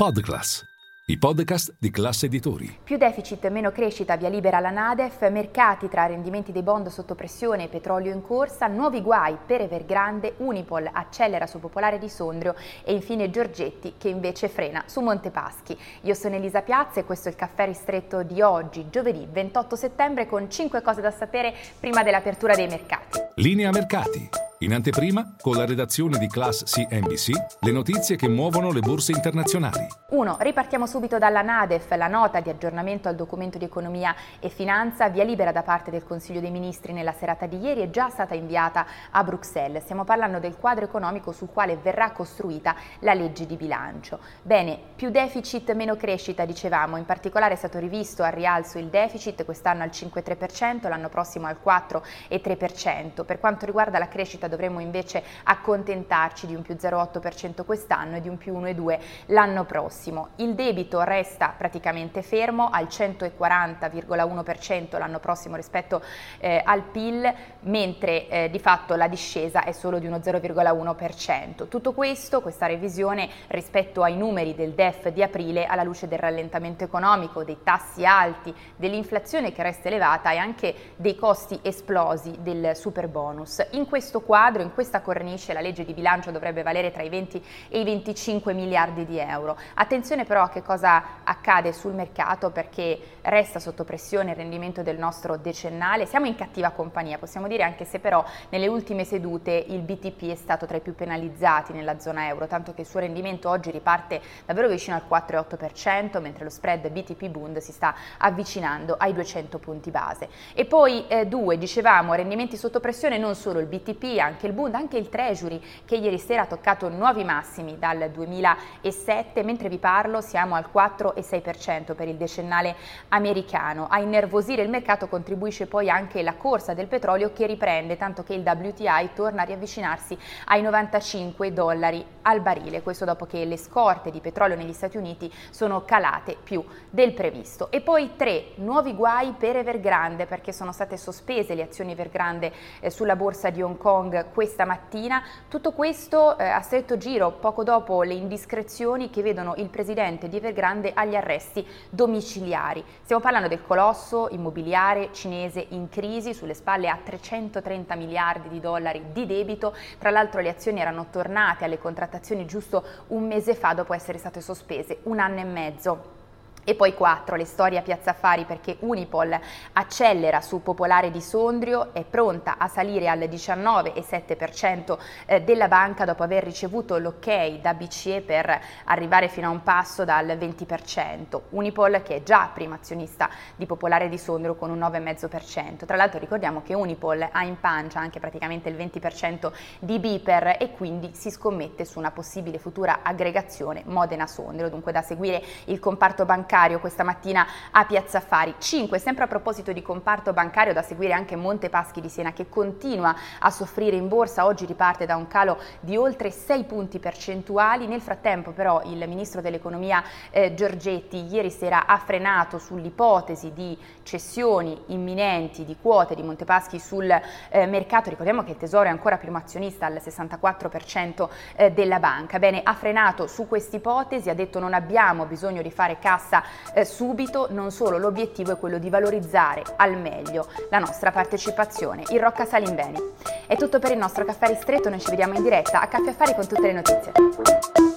Podclass, i podcast di classe editori. Più deficit, meno crescita, via libera la Nadef, mercati tra rendimenti dei bond sotto pressione e petrolio in corsa, nuovi guai per Evergrande, Unipol accelera su Popolare di Sondrio e infine Giorgetti che invece frena su Montepaschi. Io sono Elisa Piazza e questo è il caffè ristretto di oggi, giovedì 28 settembre con 5 cose da sapere prima dell'apertura dei mercati. Linea mercati. In anteprima, con la redazione di Class CNBC, le notizie che muovono le borse internazionali. 1. Ripartiamo subito dalla Nadef, la nota di aggiornamento al documento di economia e finanza, via libera da parte del Consiglio dei Ministri nella serata di ieri, è già stata inviata a Bruxelles. Stiamo parlando del quadro economico sul quale verrà costruita la legge di bilancio. Bene, più deficit, meno crescita, dicevamo, in particolare è stato rivisto al rialzo il deficit, quest'anno al 5,3%, l'anno prossimo al 4,3%. Per quanto riguarda la crescita dovremmo invece accontentarci di un più 0,8% quest'anno e di un più 1,2% l'anno prossimo. Il debito resta praticamente fermo al 140,1% l'anno prossimo rispetto eh, al PIL, mentre eh, di fatto la discesa è solo di uno 0,1%. Tutto questo, questa revisione rispetto ai numeri del DEF di aprile alla luce del rallentamento economico, dei tassi alti, dell'inflazione che resta elevata e anche dei costi esplosi del super bonus. In questo quadro quadro, in questa cornice la legge di bilancio dovrebbe valere tra i 20 e i 25 miliardi di euro. Attenzione però a che cosa accade sul mercato perché resta sotto pressione il rendimento del nostro decennale. Siamo in cattiva compagnia, possiamo dire, anche se però nelle ultime sedute il BTP è stato tra i più penalizzati nella zona euro, tanto che il suo rendimento oggi riparte davvero vicino al 4,8%, mentre lo spread BTP Bund si sta avvicinando ai 200 punti base. E poi eh, due, dicevamo, rendimenti sotto pressione non solo il BTP, anche il Bund, anche il Treasury che ieri sera ha toccato nuovi massimi dal 2007, mentre vi parlo siamo al 4,6% per il decennale americano. A innervosire il mercato contribuisce poi anche la corsa del petrolio che riprende, tanto che il WTI torna a riavvicinarsi ai 95 dollari al barile, questo dopo che le scorte di petrolio negli Stati Uniti sono calate più del previsto. E poi tre nuovi guai per Evergrande perché sono state sospese le azioni Evergrande eh, sulla borsa di Hong Kong questa mattina. Tutto questo eh, a stretto giro poco dopo le indiscrezioni che vedono il presidente di Evergrande agli arresti domiciliari. Stiamo parlando del colosso immobiliare cinese in crisi, sulle spalle a 330 miliardi di dollari di debito. Tra l'altro le azioni erano tornate alle contrattazioni giusto un mese fa dopo essere state sospese un anno e mezzo. E poi 4, le storie a Piazza Affari perché Unipol accelera su Popolare di Sondrio, è pronta a salire al 19,7% eh, della banca dopo aver ricevuto l'ok da BCE per arrivare fino a un passo dal 20%. Unipol che è già prima azionista di Popolare di Sondrio con un 9,5%. Tra l'altro ricordiamo che Unipol ha in pancia anche praticamente il 20% di Biper e quindi si scommette su una possibile futura aggregazione Modena-Sondrio, dunque da seguire il comparto bancario bancario questa mattina a Piazza Affari. 5, sempre a proposito di comparto bancario, da seguire anche Monte Paschi di Siena che continua a soffrire in borsa, oggi riparte da un calo di oltre 6 punti percentuali. Nel frattempo però il ministro dell'economia eh, Giorgetti ieri sera ha frenato sull'ipotesi di cessioni imminenti di quote di Montepaschi sul eh, mercato. Ricordiamo che il Tesoro è ancora primo azionista al 64% eh, della banca. Bene, ha frenato su questa ipotesi, ha detto non abbiamo bisogno di fare cassa eh, subito, non solo l'obiettivo è quello di valorizzare al meglio la nostra partecipazione. Il Rocca Salimbeni. È tutto per il nostro caffè ristretto, noi ci vediamo in diretta a Caffè Affari con tutte le notizie.